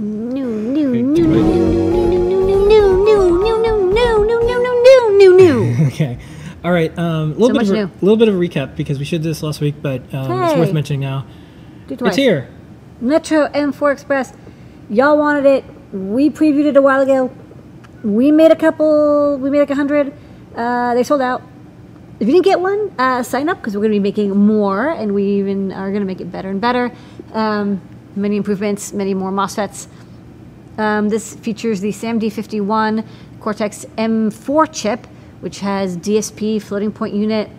No, no, no, no, no, no, no, Okay. All right. Um, little so bit of re- little bit of a recap because we should do this last week, but um, hey. it's worth mentioning now. It's here. Metro M4 Express. Y'all wanted it. We previewed it a while ago. We made a couple. We made like a hundred. Uh, they sold out. If you didn't get one, uh, sign up because we're going to be making more, and we even are going to make it better and better. Um, many improvements, many more MOSFETs. Um, this features the SAMD51 Cortex M4 chip, which has DSP floating point unit,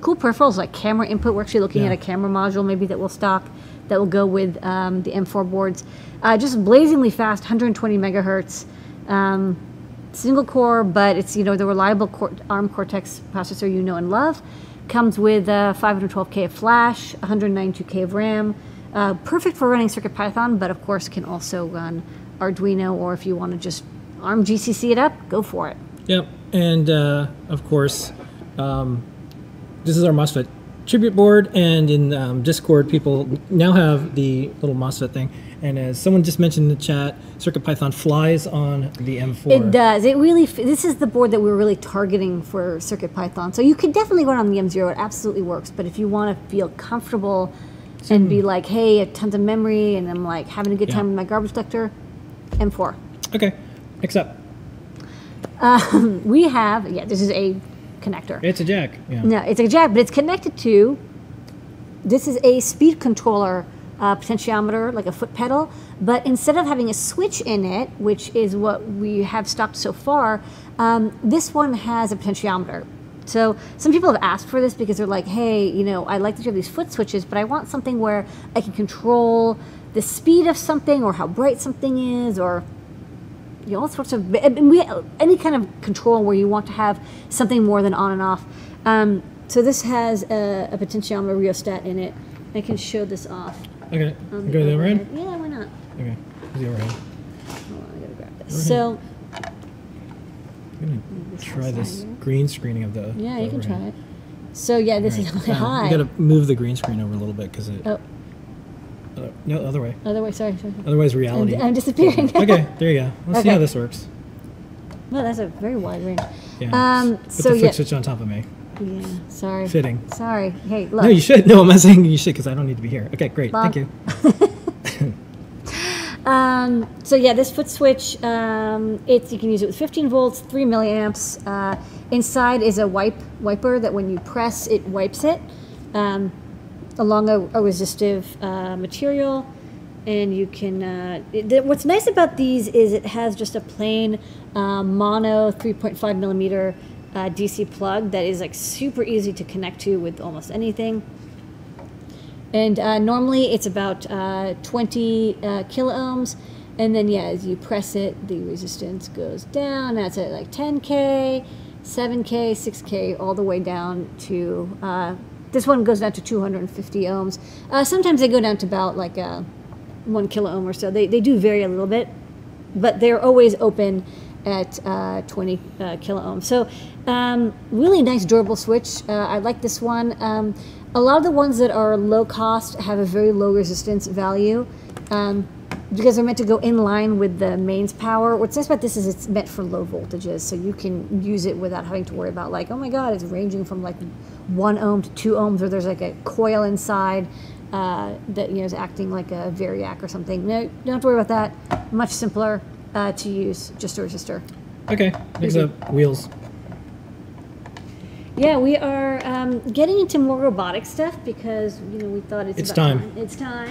cool peripherals like camera input. We're actually looking Yeah. at a camera module maybe that will stock that will go with um, the M4 boards. Uh, just blazingly fast, 120 megahertz, um, single core, but it's you know the reliable Cor- ARM Cortex processor you know and love. Comes with uh, 512k of flash, 192k of RAM. Uh, perfect for running CircuitPython, but of course can also run Arduino, or if you want to just ARM GCC it up, go for it. Yep. And uh, of course, um, this is our MOSFET tribute board, and in um, Discord, people now have the little MOSFET thing. And as someone just mentioned in the chat, CircuitPython flies on the M4. It does. It really. f- This is the board that we are really targeting for Circuit Python. So you could definitely run on the M0. It absolutely works. But if you want to feel comfortable and be like, hey, a tons of memory, and I'm like having a good Yeah. time with my garbage collector, M4. Okay. Except We have. Yeah, this is a connector. it's a jack. Yeah. No, it's a jack, but it's connected to. This is a speed controller uh, potentiometer, like a foot pedal. But instead of having a switch in it, which is what we have stopped so far, um, this one has a potentiometer. So some people have asked for this because they're like, hey, you know, I like that you have these foot switches, but I want something where I can control the speed of something or how bright something is or you know, all sorts of we, any kind of control where you want to have something more than on and off. Um, so this has a, a potentiometer rheostat in it. I can show this off. Okay. Go to the overhead. overhead. Yeah, why not? Okay. The overhead. Hold on, I gotta grab this. So I'm gonna try this. Green screening of the. yeah, the you can try it. So yeah, this is Uh, high. You gotta move the green screen over a little bit because it. Oh, uh, no, other way. other way. Sorry, sorry. Otherwise, reality. I'm, I'm disappearing. okay, there you go. Let's see how this works. no, that's a very wide range. Yeah. Um, Put so the yeah, switch on top of me. yeah. Sorry. Fitting. Sorry. Hey, look. No, you should. No, I'm not saying you should because I don't need to be here. Okay, great. Bob. Thank you. Um, so yeah, this foot switch, um, it's you can use it with 15 volts, three milliamps. Uh, inside is a wipe wiper that when you press, it wipes it um, along a, a resistive uh, material, and you can. Uh, it, what's nice about these is it has just a plain uh, mono 3.5 millimeter uh, DC plug that is like super easy to connect to with almost anything. And uh, normally it's about uh, 20 uh, kilo ohms. And then, yeah, as you press it, the resistance goes down. That's at like 10K, 7K, 6K, all the way down to uh, this one goes down to 250 ohms. Uh, sometimes they go down to about like uh, one kilo ohm or so. They, they do vary a little bit, but they're always open at uh, 20 uh, kilo ohms. So, um, really nice durable switch. Uh, I like this one. Um, a lot of the ones that are low cost have a very low resistance value um, because they're meant to go in line with the mains power. What's nice about this is it's meant for low voltages, so you can use it without having to worry about like, oh my god, it's ranging from like one ohm to two ohms, or there's like a coil inside uh, that you know is acting like a variac or something. No, don't have to worry about that. Much simpler uh, to use, just a resistor. Okay, next up, wheels. Yeah, we are um, getting into more robotic stuff because you know we thought it's It's about time. It's time.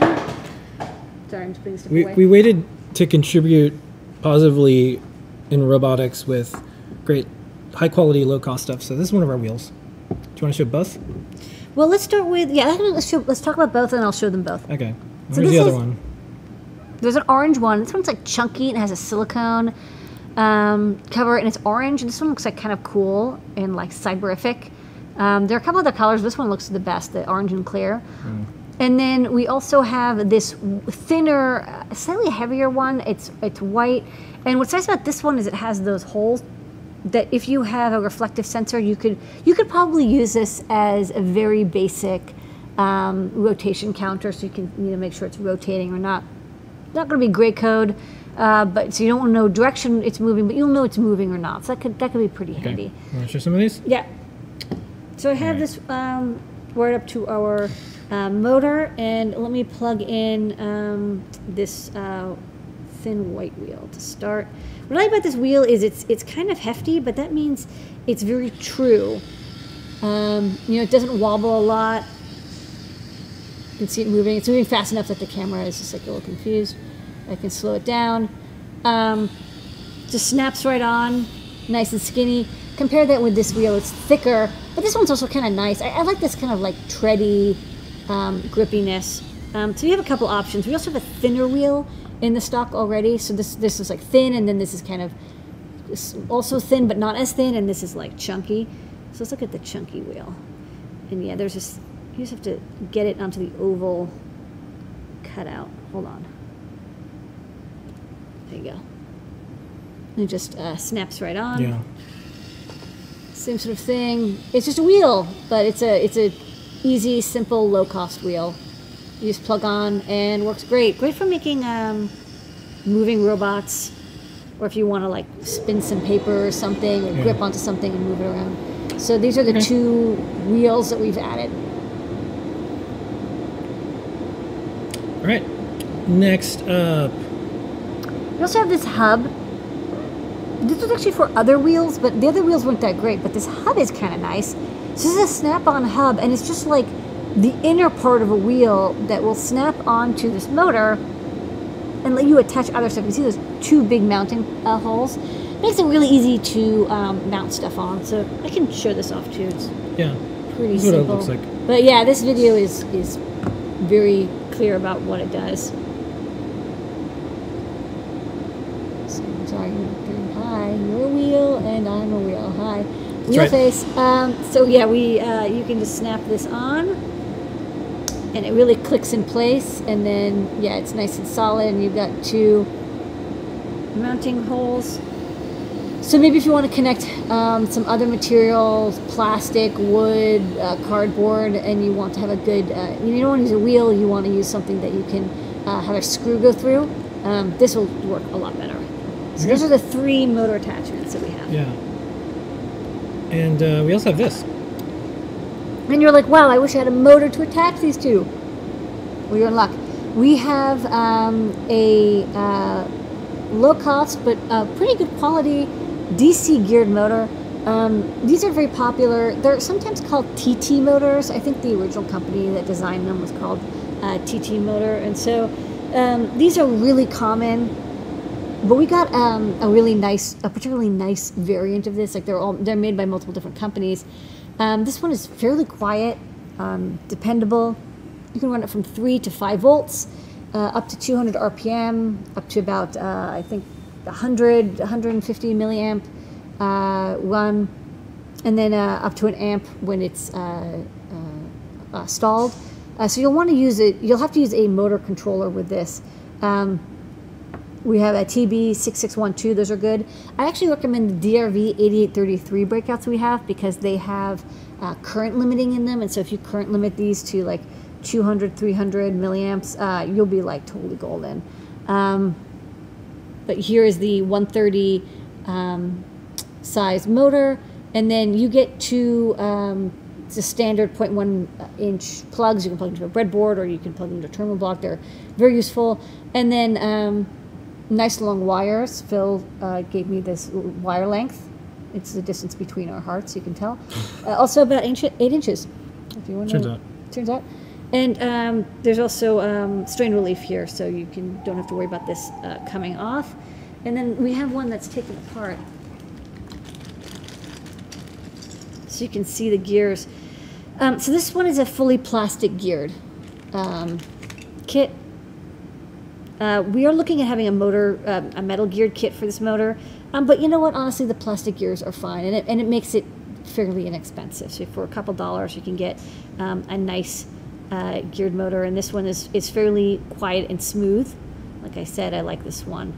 Sorry, I'm just putting stuff We, away. we waited to contribute positively in robotics with great high quality, low cost stuff. So this is one of our wheels. Do you want to show both? well, let's start with yeah. Let's show, let's talk about both, and I'll show them both. Okay. This the other is- one? There's an orange one. This one's like chunky and has a silicone um, cover, and it's orange. And this one looks like kind of cool and like cyberific. Um, there are a couple other colors. This one looks the best, the orange and clear. And then we also have this thinner, slightly heavier one. It's it's white. And what's nice about this one is it has those holes that if you have a reflective sensor, you could you could probably use this as a very basic um, rotation counter, so you can you know make sure it's rotating or not. Not going to be gray code, uh, but so you don't know direction it's moving, but you'll know it's moving or not. So that could that could be pretty Okay. handy. Want to show some of these? Yeah. So I have Alright. this um, wired up to our uh, motor, and let me plug in um, this uh, thin white wheel to start. What I like about this wheel is it's it's kind of hefty, but that means it's very true. Um, you know, it doesn't wobble a lot. You can see it moving. It's moving fast enough that the camera is just like a little confused. I can slow it down. Um, just snaps right on, nice and skinny. Compare that with this wheel, it's thicker, but this one's also kind of nice. I, I like this kind of like tready um, grippiness. Um, so we have a couple options. We also have a thinner wheel in the stock already. So this this is like thin, and then this is kind of also thin, but not as thin, and this is like chunky. So let's look at the chunky wheel. And yeah, there's this. You just have to get it onto the oval cutout. Hold on. There you go. And it just uh, snaps right on. Yeah. Same sort of thing. It's just a wheel, but it's a it's a easy, simple, low cost wheel. You just plug on and works great. Great for making um, moving robots, or if you want to like spin some paper or something, or Yeah. grip onto something and move it around. So these are the Okay. two wheels that we've added. All right. Next up. We also have this hub. This was actually for other wheels, but the other wheels weren't that great. But this hub is kind of nice. So this is a snap-on hub, and it's just like the inner part of a wheel that will snap onto this motor and let you attach other stuff. You see those two big mounting uh, holes? Makes it really easy to um, mount stuff on. So I can show this off too. It's Yeah. pretty This is what it simple. like. But yeah, this video is is very clear about what it does. So, I'm sorry, hi. You're a wheel, and I'm a wheel. Hi, wheel right. face. Um, so yeah, we uh, you can just snap this on, and it really clicks in place. And then yeah, it's nice and solid, and you've got two mounting holes. So maybe if you want to connect um, some other materials, plastic, wood, uh, cardboard, and you want to have a good, uh, you don't want to use a wheel, you want to use something that you can uh, have a screw go through, um, this will work a lot better. So those are the three motor attachments that we have. Yeah. And uh, we also have this. And you're like, wow, I wish I had a motor to attach these to. Well, you're in luck. We have um, a uh, low cost but uh, pretty good quality DC geared motor. Um, these are very popular. They're sometimes called TT motors. I think the original company that designed them was called uh, TT motor. And so um, these are really common. But we got um, a really nice, a particularly nice variant of this. Like they're all they're made by multiple different companies. Um, this one is fairly quiet, um, dependable. You can run it from three to five volts, uh, up to 200 RPM, up to about uh, I think 100, 150 milliamp uh, run, and then uh, up to an amp when it's uh, uh, uh, stalled. So you'll want to use it. You'll have to use a motor controller with this. Um, we have a TB6612, those are good. I actually recommend the DRV 8833 breakouts we have because they have uh, current limiting in them. And so if you current limit these to like 200, 300 milliamps, uh, you'll be like totally golden. Um, but here is the 130 um, size motor. And then you get two um, it's a standard 0.1 inch plugs. You can plug into a breadboard or you can plug into a terminal block. They're very useful. And then um, nice long wires. Phil uh, gave me this wire length. It's the distance between our hearts, you can tell. Uh, also about inch, eight inches. If you want Turns to, out. Turns out. And um, there's also um, strain relief here, so you can don't have to worry about this uh, coming off. And then we have one that's taken apart, so you can see the gears. Um, so this one is a fully plastic geared um, kit. Uh, we are looking at having a motor, uh, a metal geared kit for this motor. Um, but you know what? Honestly, the plastic gears are fine, and it, and it makes it fairly inexpensive. So for a couple dollars, you can get a nice uh, geared motor, and this one is is fairly quiet and smooth. Like I said, I like this one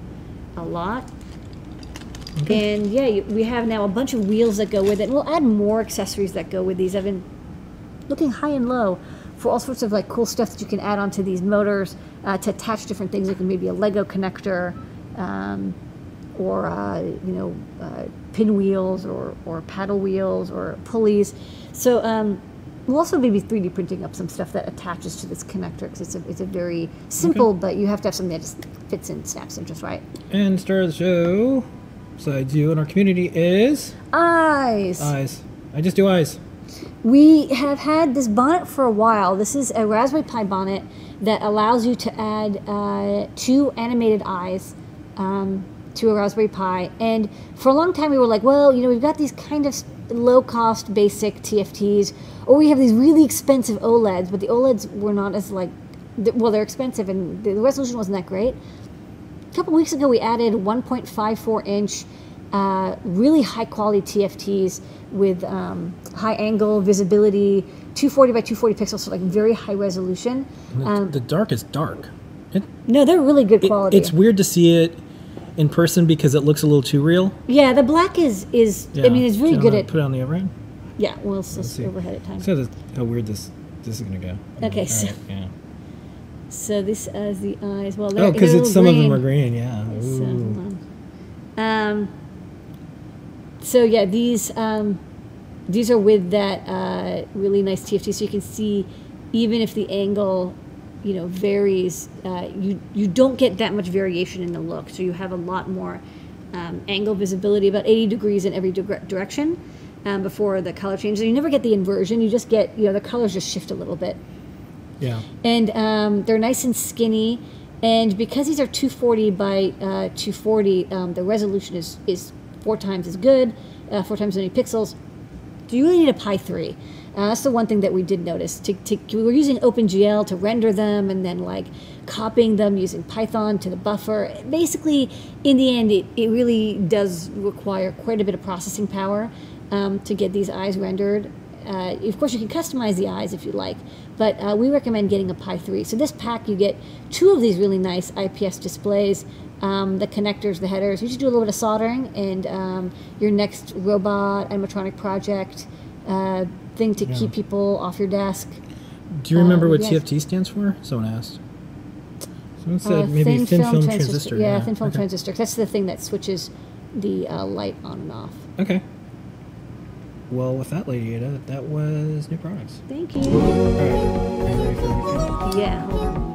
a lot. Okay. And yeah, you- we have now a bunch of wheels that go with it. And we'll add more accessories that go with these. I've been looking high and low for all sorts of like cool stuff that you can add onto these motors. uh, to attach different things. like maybe a Lego connector, um, or uh, you know, uh, pinwheels, or or paddle wheels, or pulleys. So um, we'll also maybe 3D printing up some stuff that attaches to this connector because it's a it's a very simple, but you have to have something that just fits in, snaps in just right. And star of the show, besides you and our community, is Eyes. eyes. I just do eyes. We have had this bonnet for a while. This is a Raspberry Pi bonnet that allows you to add uh, two animated eyes um, to a Raspberry Pi. And for a long time, we were like, well, you know, we've got these kind of low cost basic TFTs, or we have these really expensive OLEDs, but the OLEDs were not as like, well, they're expensive and the resolution wasn't that great. A couple weeks ago, we added 1.54 inch, uh, really high quality TFTs with um, high angle visibility, 240 by 240 pixels, so like very high resolution. The, Um, the dark is dark. It, no, they're really good it- quality. it's weird to see it in person because it looks a little too real. yeah, the black is is. Yeah. I mean, it's really good at. put it on the overhead. Yeah, well, it's just see. overhead at times. So this, how weird this this is gonna go. Okay, so- right, yeah. So this as the eyes. Well, they're, Oh, because it's some of them are green. Yeah. So. Um, so yeah, these um, these are with that uh, really nice TFT, so you can see even if the angle, you know, varies, uh, you you don't get that much variation in the look. So you have a lot more um, angle visibility, about 80 degrees in every dire- direction. Um, before the color changes, you never get the inversion. You just get, you know, the colors just shift a little bit Yeah. and um, they're nice and skinny. And because these are 240 by uh, 240, um, the resolution is is four times as good, uh, four times as many pixels. Do you really need a Pi 3? Uh, that's the one thing that we did notice. To, to, we were using OpenGL to render them and then like copying them using Python to the buffer. Basically, in the end, it, it really does require quite a bit of processing power um, to get these eyes rendered. Uh, of course, you can customize the eyes if you like, but uh, we recommend getting a Pi 3. So this pack, you get two of these really nice IPS displays, um, the connectors, the headers. You should do a little bit of soldering, and um, your next robot animatronic project uh, thing to keep people off your desk. Do you remember Uh, what yes. TFT stands for? Someone asked. Someone said Uh, maybe thin, film, transistor. Yeah, thin film okay. transistor. That's the thing that switches the uh, light on and off. Okay. Well, with that, Lady Ada, that was new products. Thank you. All right. Are you ready for a recap? Yeah, hold on.